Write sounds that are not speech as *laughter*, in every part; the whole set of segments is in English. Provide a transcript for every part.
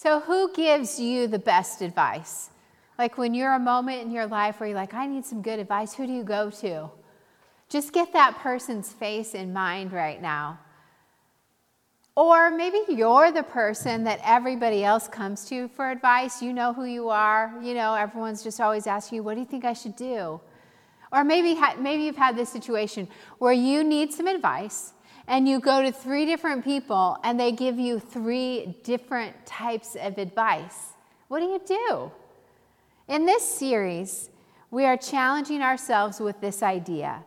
So, who gives you the best advice? Like when you're a moment in your life where you're like, I need some good advice, who do you go to? Just get that person's face in mind right now. Or maybe you're the person that everybody else comes to for advice. You know who you are. You know, everyone's just always asking you, What do you think I should do? Or maybe, maybe you've had this situation where you need some advice and you go to three different people and they give you three different types of advice. What do you do? In this series, we are challenging ourselves with this idea.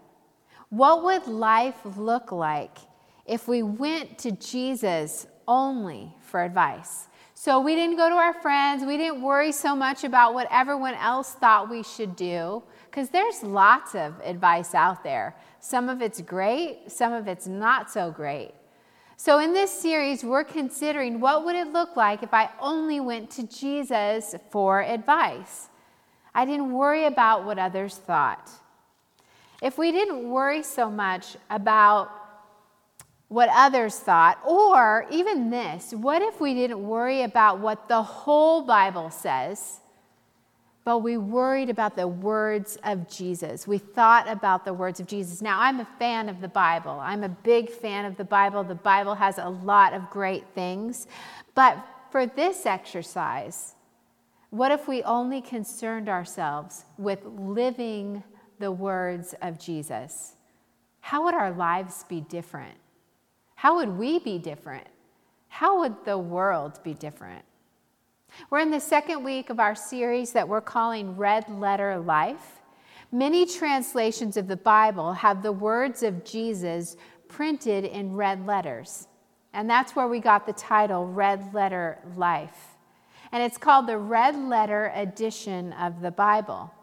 What would life look like if we went to Jesus only for advice? So we didn't go to our friends, we didn't worry so much about what everyone else thought we should do, because there's lots of advice out there. Some of it's great, some of it's not so great. So in this series, we're considering what would it look like if I only went to Jesus for advice. I didn't worry about what others thought. If we didn't worry so much about what others thought, or even this, what if we didn't worry about what the whole Bible says? but we worried about the words of Jesus. We thought about the words of Jesus. Now, I'm a fan of the Bible. I'm a big fan of the Bible. The Bible has a lot of great things. But for this exercise, what if we only concerned ourselves with living the words of Jesus? How would our lives be different? How would we be different? How would the world be different? We're in the second week of our series that we're calling Red Letter Life. Many translations of the Bible have the words of Jesus printed in red letters. And that's where we got the title Red Letter Life. And it's called the Red Letter Edition of the Bible.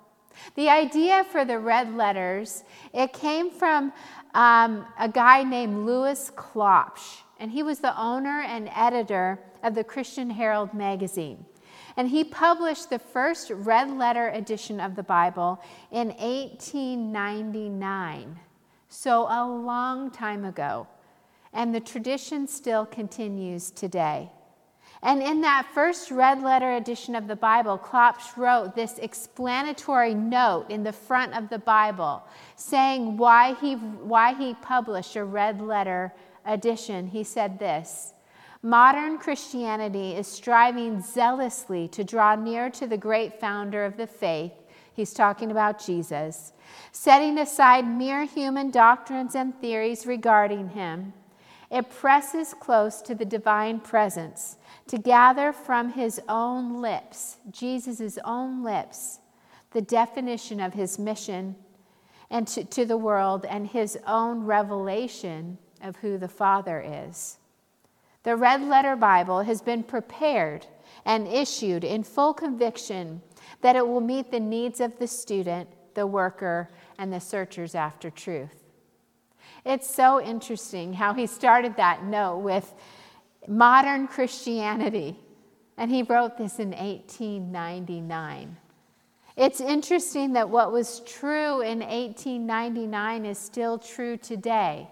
The idea for the red letters, it came from um, a guy named Louis Klopsch, and he was the owner and editor of the Christian Herald magazine. And he published the first red letter edition of the Bible in 1899. So, a long time ago. And the tradition still continues today. And in that first red letter edition of the Bible, Klopsch wrote this explanatory note in the front of the Bible saying why he, why he published a red letter edition. He said this Modern Christianity is striving zealously to draw near to the great founder of the faith. He's talking about Jesus, setting aside mere human doctrines and theories regarding him. It presses close to the divine presence to gather from his own lips, Jesus' own lips, the definition of his mission and to, to the world and his own revelation of who the Father is. The Red Letter Bible has been prepared and issued in full conviction that it will meet the needs of the student, the worker, and the searchers after truth. It's so interesting how he started that note with modern Christianity, and he wrote this in 1899. It's interesting that what was true in 1899 is still true today.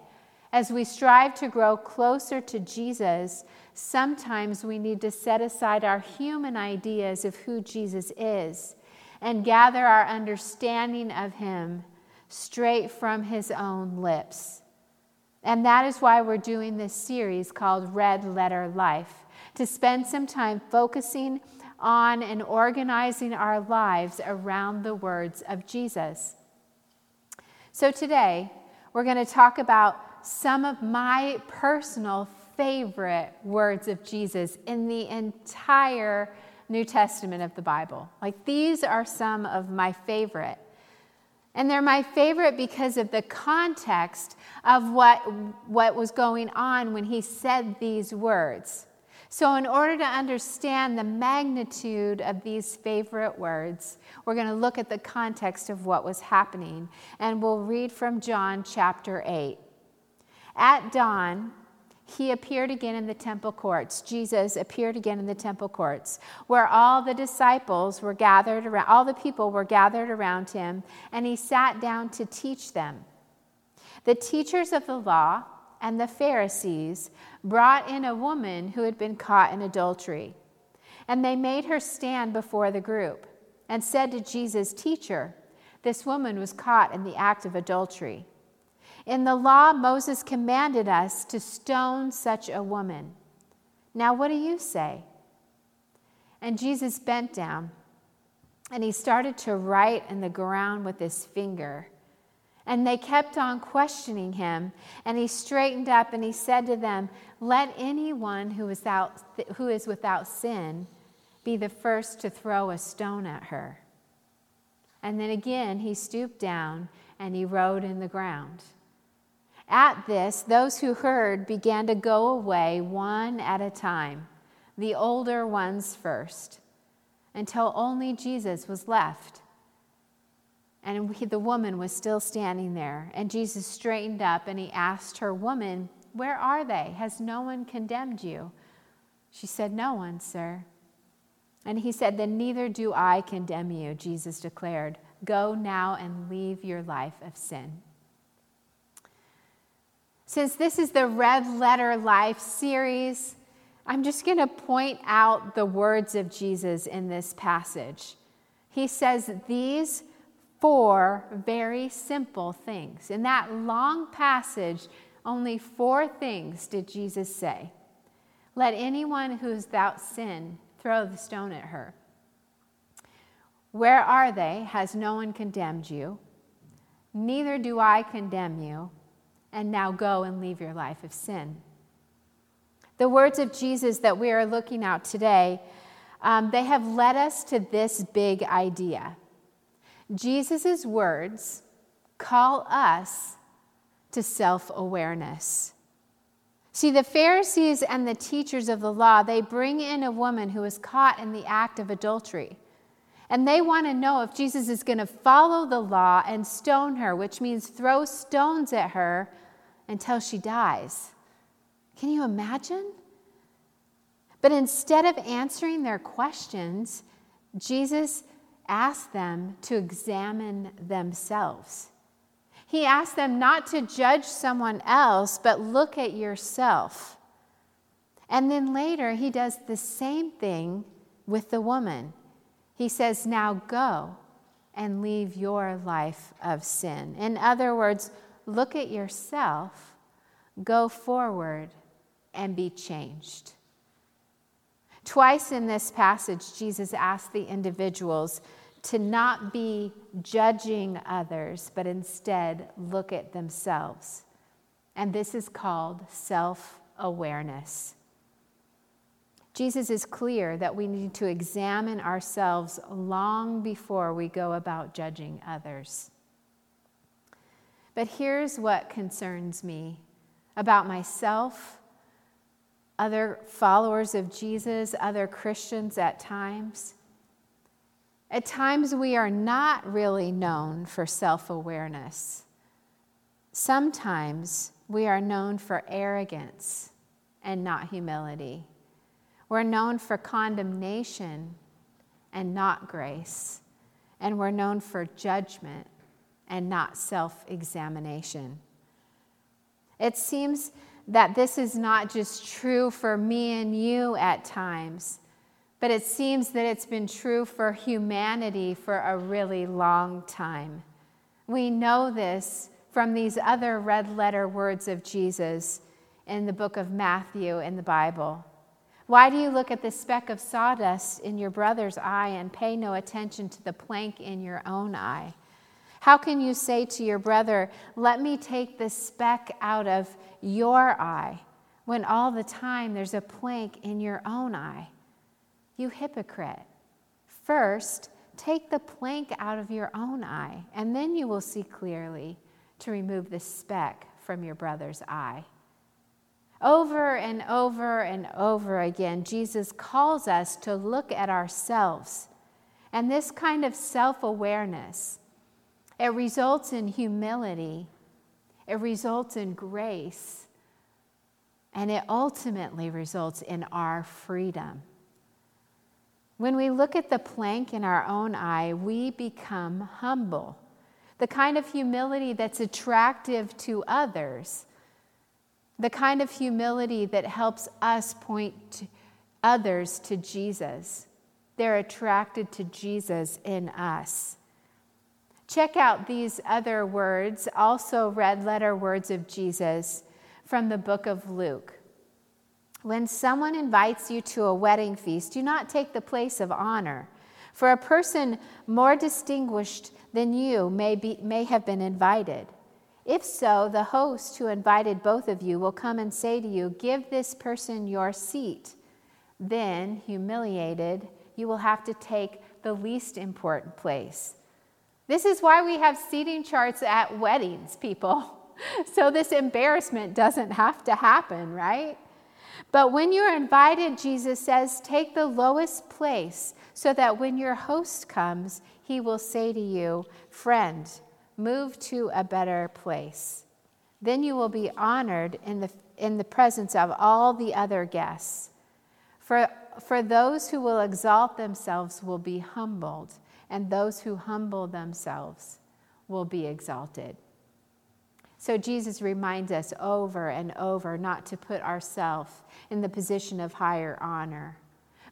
As we strive to grow closer to Jesus, sometimes we need to set aside our human ideas of who Jesus is and gather our understanding of him straight from his own lips. And that is why we're doing this series called Red Letter Life to spend some time focusing on and organizing our lives around the words of Jesus. So today, we're going to talk about some of my personal favorite words of Jesus in the entire New Testament of the Bible. Like these are some of my favorite. And they're my favorite because of the context of what, what was going on when he said these words. So, in order to understand the magnitude of these favorite words, we're going to look at the context of what was happening. And we'll read from John chapter 8. At dawn, he appeared again in the temple courts. Jesus appeared again in the temple courts, where all the disciples were gathered around, all the people were gathered around him, and he sat down to teach them. The teachers of the law and the Pharisees brought in a woman who had been caught in adultery. And they made her stand before the group and said to Jesus, Teacher, this woman was caught in the act of adultery. In the law, Moses commanded us to stone such a woman. Now, what do you say? And Jesus bent down and he started to write in the ground with his finger. And they kept on questioning him. And he straightened up and he said to them, Let anyone who is, without, who is without sin be the first to throw a stone at her. And then again he stooped down and he wrote in the ground. At this, those who heard began to go away one at a time, the older ones first, until only Jesus was left. And the woman was still standing there. And Jesus straightened up and he asked her, Woman, where are they? Has no one condemned you? She said, No one, sir. And he said, Then neither do I condemn you, Jesus declared. Go now and leave your life of sin. Since this is the Red Letter Life series, I'm just going to point out the words of Jesus in this passage. He says these four very simple things. In that long passage, only four things did Jesus say. Let anyone who is without sin throw the stone at her. Where are they? Has no one condemned you? Neither do I condemn you. And now go and leave your life of sin. The words of Jesus that we are looking at today, um, they have led us to this big idea. Jesus' words call us to self awareness. See, the Pharisees and the teachers of the law, they bring in a woman who is caught in the act of adultery. And they want to know if Jesus is going to follow the law and stone her, which means throw stones at her until she dies. Can you imagine? But instead of answering their questions, Jesus asked them to examine themselves. He asked them not to judge someone else, but look at yourself. And then later, he does the same thing with the woman. He says, Now go and leave your life of sin. In other words, look at yourself, go forward, and be changed. Twice in this passage, Jesus asked the individuals to not be judging others, but instead look at themselves. And this is called self awareness. Jesus is clear that we need to examine ourselves long before we go about judging others. But here's what concerns me about myself, other followers of Jesus, other Christians at times. At times, we are not really known for self awareness. Sometimes we are known for arrogance and not humility. We're known for condemnation and not grace. And we're known for judgment and not self examination. It seems that this is not just true for me and you at times but it seems that it's been true for humanity for a really long time. We know this from these other red letter words of Jesus in the book of Matthew in the Bible. Why do you look at the speck of sawdust in your brother's eye and pay no attention to the plank in your own eye? How can you say to your brother, Let me take the speck out of your eye, when all the time there's a plank in your own eye? You hypocrite. First, take the plank out of your own eye, and then you will see clearly to remove the speck from your brother's eye. Over and over and over again, Jesus calls us to look at ourselves. And this kind of self awareness, it results in humility, it results in grace, and it ultimately results in our freedom. When we look at the plank in our own eye, we become humble. The kind of humility that's attractive to others, the kind of humility that helps us point others to Jesus. They're attracted to Jesus in us. Check out these other words, also red letter words of Jesus from the book of Luke. When someone invites you to a wedding feast, do not take the place of honor, for a person more distinguished than you may, be, may have been invited. If so, the host who invited both of you will come and say to you, Give this person your seat. Then, humiliated, you will have to take the least important place. This is why we have seating charts at weddings, people. *laughs* So this embarrassment doesn't have to happen, right? But when you're invited, Jesus says, take the lowest place so that when your host comes, he will say to you, Friend, move to a better place. Then you will be honored in the, in the presence of all the other guests. For, for those who will exalt themselves will be humbled, and those who humble themselves will be exalted. So Jesus reminds us over and over not to put ourselves in the position of higher honor,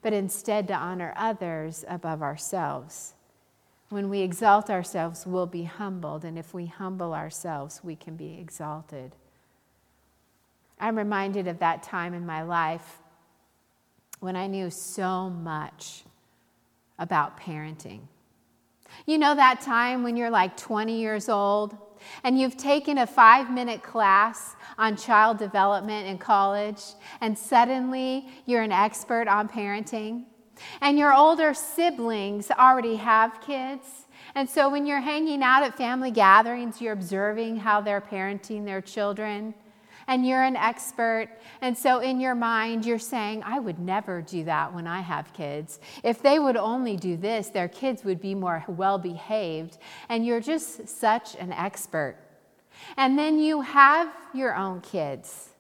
but instead to honor others above ourselves. When we exalt ourselves, we'll be humbled, and if we humble ourselves, we can be exalted. I'm reminded of that time in my life when I knew so much about parenting. You know that time when you're like 20 years old and you've taken a five minute class on child development in college, and suddenly you're an expert on parenting? And your older siblings already have kids. And so when you're hanging out at family gatherings, you're observing how they're parenting their children and you're an expert. And so in your mind, you're saying, I would never do that when I have kids. If they would only do this, their kids would be more well behaved. And you're just such an expert. And then you have your own kids.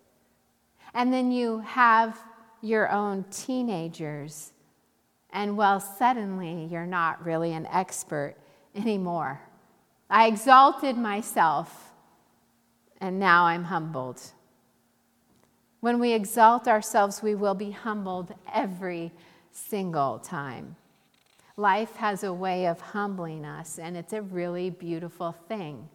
And then you have your own teenagers. And well, suddenly you're not really an expert anymore. I exalted myself and now I'm humbled. When we exalt ourselves, we will be humbled every single time. Life has a way of humbling us, and it's a really beautiful thing.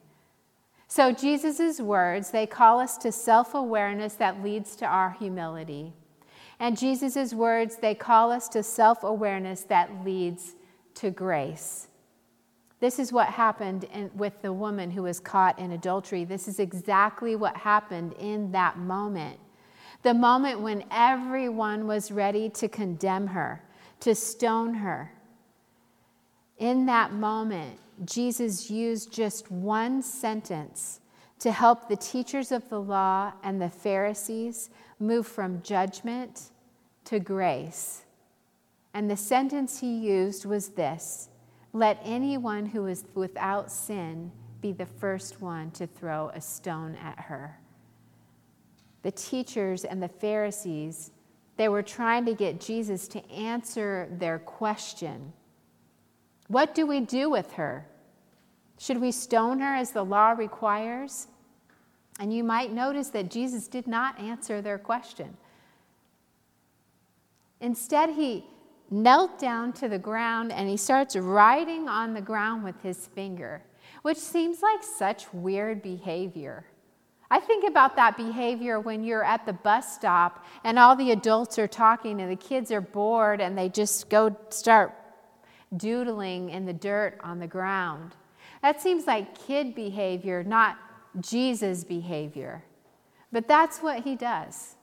So, Jesus' words, they call us to self awareness that leads to our humility. And Jesus' words, they call us to self awareness that leads to grace. This is what happened in, with the woman who was caught in adultery. This is exactly what happened in that moment. The moment when everyone was ready to condemn her, to stone her. In that moment, Jesus used just one sentence to help the teachers of the law and the Pharisees move from judgment to grace. And the sentence he used was this let anyone who is without sin be the first one to throw a stone at her. The teachers and the Pharisees, they were trying to get Jesus to answer their question What do we do with her? Should we stone her as the law requires? And you might notice that Jesus did not answer their question. Instead, he knelt down to the ground and he starts writing on the ground with his finger, which seems like such weird behavior. I think about that behavior when you're at the bus stop and all the adults are talking and the kids are bored and they just go start doodling in the dirt on the ground. That seems like kid behavior, not Jesus behavior. But that's what he does.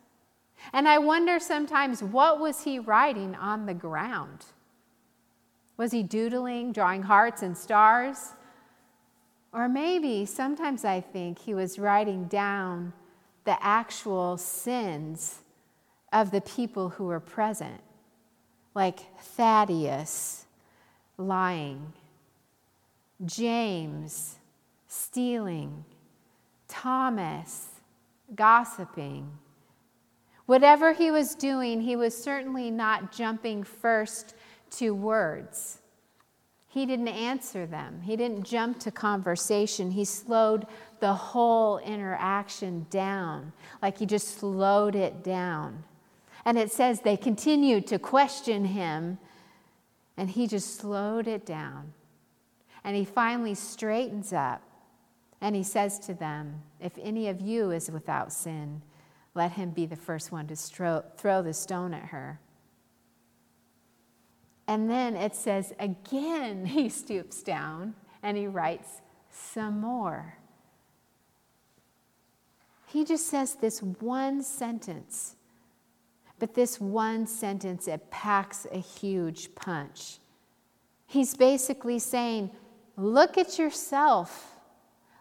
And I wonder sometimes what was he writing on the ground? Was he doodling, drawing hearts and stars? Or maybe sometimes I think he was writing down the actual sins of the people who were present, like Thaddeus lying, James stealing, Thomas gossiping. Whatever he was doing, he was certainly not jumping first to words. He didn't answer them, he didn't jump to conversation. He slowed the whole interaction down, like he just slowed it down. And it says they continued to question him, and he just slowed it down. And he finally straightens up and he says to them, If any of you is without sin, let him be the first one to stro- throw the stone at her. And then it says, again, *laughs* he stoops down and he writes some more. He just says this one sentence, but this one sentence, it packs a huge punch. He's basically saying, Look at yourself,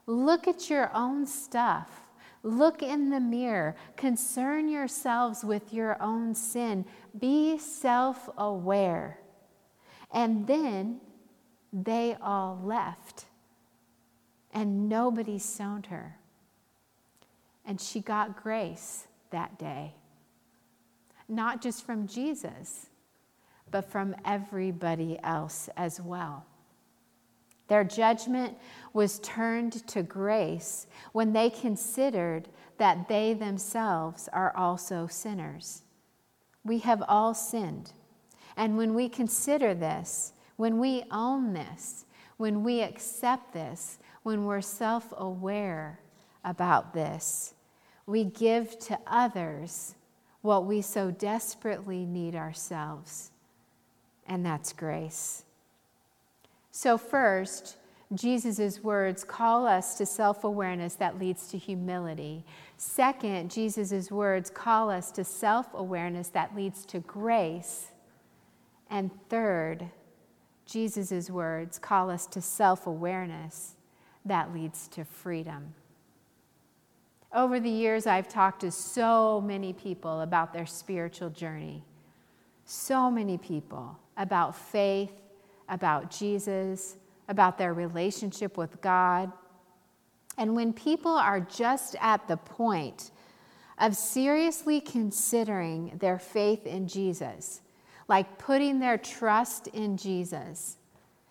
look at your own stuff. Look in the mirror. Concern yourselves with your own sin. Be self aware. And then they all left, and nobody stoned her. And she got grace that day, not just from Jesus, but from everybody else as well. Their judgment was turned to grace when they considered that they themselves are also sinners. We have all sinned. And when we consider this, when we own this, when we accept this, when we're self aware about this, we give to others what we so desperately need ourselves, and that's grace. So, first, Jesus' words call us to self awareness that leads to humility. Second, Jesus' words call us to self awareness that leads to grace. And third, Jesus' words call us to self awareness that leads to freedom. Over the years, I've talked to so many people about their spiritual journey. So many people about faith about Jesus, about their relationship with God. And when people are just at the point of seriously considering their faith in Jesus, like putting their trust in Jesus,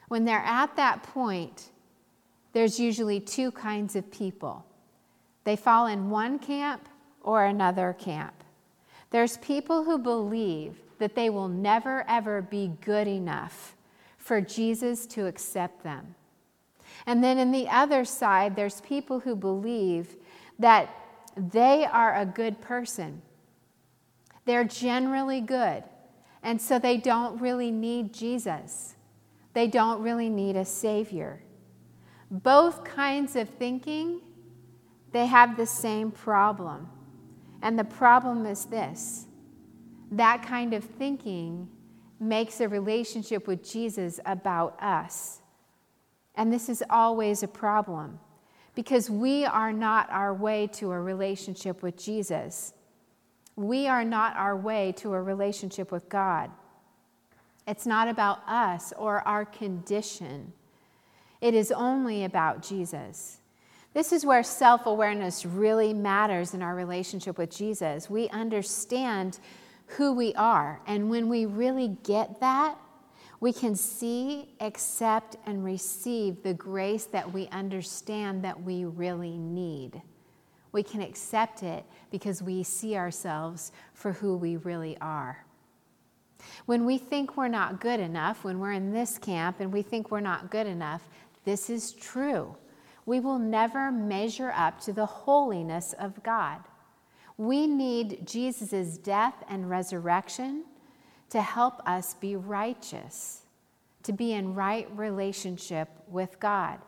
when they're at that point, there's usually two kinds of people. They fall in one camp or another camp. There's people who believe that they will never, ever be good enough for Jesus to accept them. And then in the other side, there's people who believe that they are a good person. They're generally good. And so they don't really need Jesus. They don't really need a Savior. Both kinds of thinking, they have the same problem. And the problem is this that kind of thinking makes a relationship with Jesus about us. And this is always a problem because we are not our way to a relationship with Jesus. We are not our way to a relationship with God. It's not about us or our condition, it is only about Jesus. This is where self awareness really matters in our relationship with Jesus. We understand who we are. And when we really get that, we can see, accept, and receive the grace that we understand that we really need. We can accept it because we see ourselves for who we really are. When we think we're not good enough, when we're in this camp and we think we're not good enough, this is true. We will never measure up to the holiness of God. We need Jesus' death and resurrection to help us be righteous, to be in right relationship with God.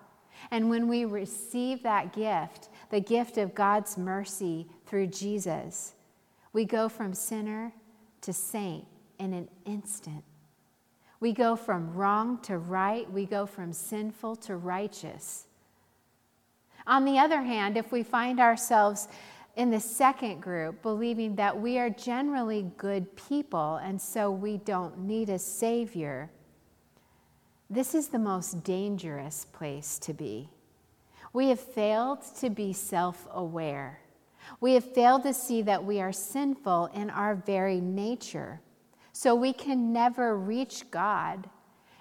And when we receive that gift, the gift of God's mercy through Jesus, we go from sinner to saint in an instant. We go from wrong to right. We go from sinful to righteous. On the other hand, if we find ourselves in the second group, believing that we are generally good people and so we don't need a Savior, this is the most dangerous place to be. We have failed to be self aware. We have failed to see that we are sinful in our very nature. So we can never reach God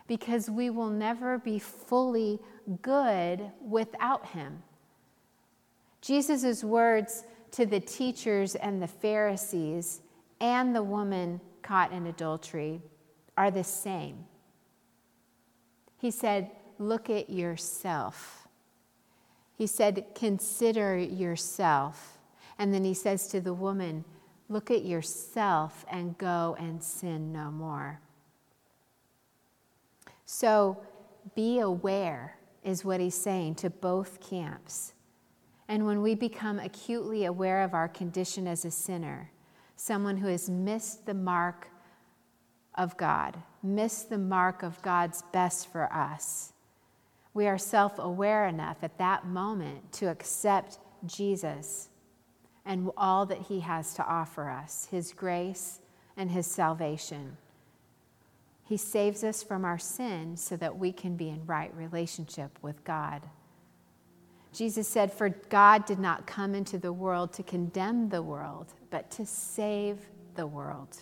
because we will never be fully good without Him. Jesus' words to the teachers and the Pharisees and the woman caught in adultery are the same. He said, Look at yourself. He said, Consider yourself. And then he says to the woman, Look at yourself and go and sin no more. So be aware, is what he's saying to both camps. And when we become acutely aware of our condition as a sinner, someone who has missed the mark of God, missed the mark of God's best for us, we are self aware enough at that moment to accept Jesus and all that he has to offer us his grace and his salvation. He saves us from our sin so that we can be in right relationship with God. Jesus said, For God did not come into the world to condemn the world, but to save the world.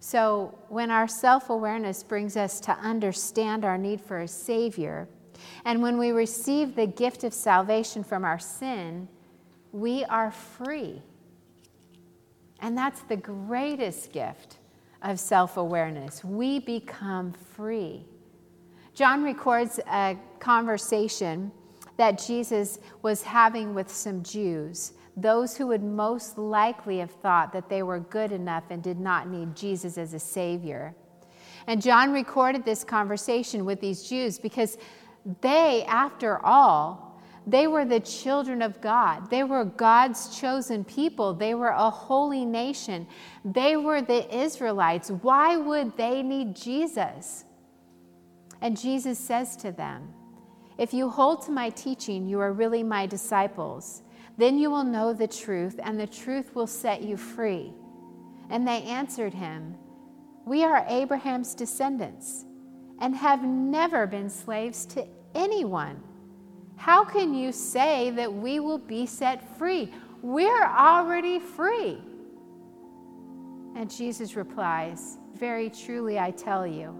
So, when our self awareness brings us to understand our need for a Savior, and when we receive the gift of salvation from our sin, we are free. And that's the greatest gift of self awareness. We become free. John records a conversation that Jesus was having with some Jews, those who would most likely have thought that they were good enough and did not need Jesus as a Savior. And John recorded this conversation with these Jews because they, after all, they were the children of God. They were God's chosen people. They were a holy nation. They were the Israelites. Why would they need Jesus? And Jesus says to them, If you hold to my teaching, you are really my disciples. Then you will know the truth, and the truth will set you free. And they answered him, We are Abraham's descendants and have never been slaves to anyone. How can you say that we will be set free? We're already free. And Jesus replies, Very truly, I tell you,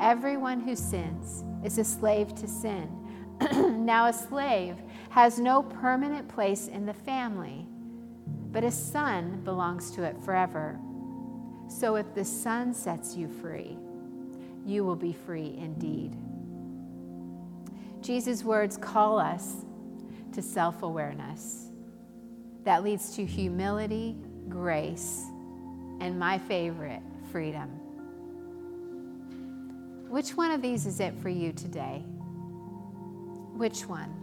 everyone who sins is a slave to sin. *clears throat* now, a slave has no permanent place in the family, but a son belongs to it forever. So if the son sets you free, you will be free indeed. Jesus' words call us to self awareness. That leads to humility, grace, and my favorite, freedom. Which one of these is it for you today? Which one?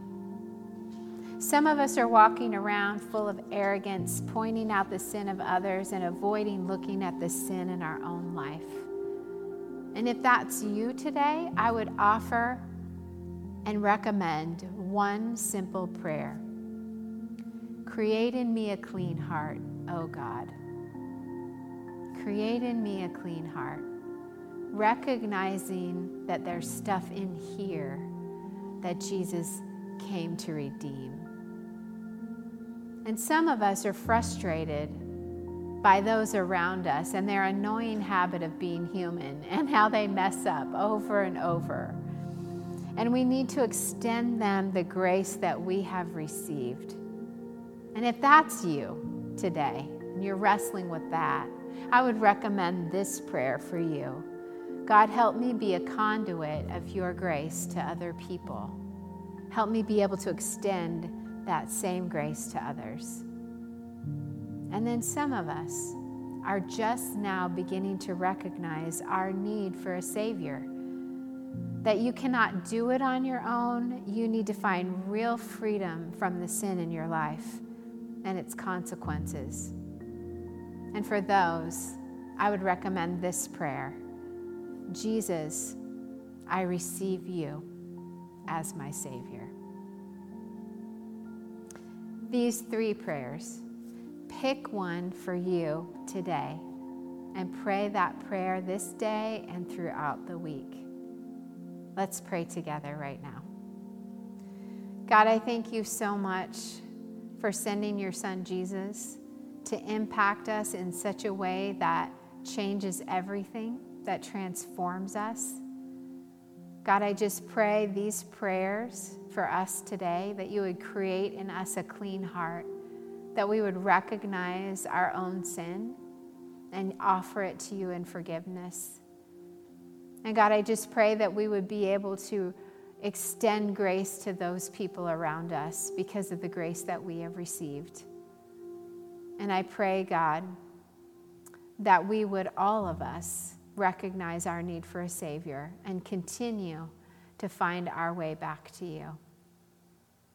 Some of us are walking around full of arrogance, pointing out the sin of others and avoiding looking at the sin in our own life. And if that's you today, I would offer and recommend one simple prayer Create in me a clean heart, O God. Create in me a clean heart, recognizing that there's stuff in here that Jesus came to redeem. And some of us are frustrated by those around us and their annoying habit of being human *laughs* and how they mess up over and over. And we need to extend them the grace that we have received. And if that's you today, and you're wrestling with that, I would recommend this prayer for you God, help me be a conduit of your grace to other people. Help me be able to extend that same grace to others. And then some of us are just now beginning to recognize our need for a Savior that you cannot do it on your own. You need to find real freedom from the sin in your life and its consequences. And for those, I would recommend this prayer Jesus, I receive you as my Savior. These three prayers, pick one for you today and pray that prayer this day and throughout the week. Let's pray together right now. God, I thank you so much for sending your son Jesus to impact us in such a way that changes everything, that transforms us. God, I just pray these prayers for us today that you would create in us a clean heart, that we would recognize our own sin and offer it to you in forgiveness. And God, I just pray that we would be able to extend grace to those people around us because of the grace that we have received. And I pray, God, that we would all of us recognize our need for a Savior and continue to find our way back to you.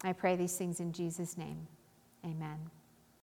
I pray these things in Jesus' name. Amen.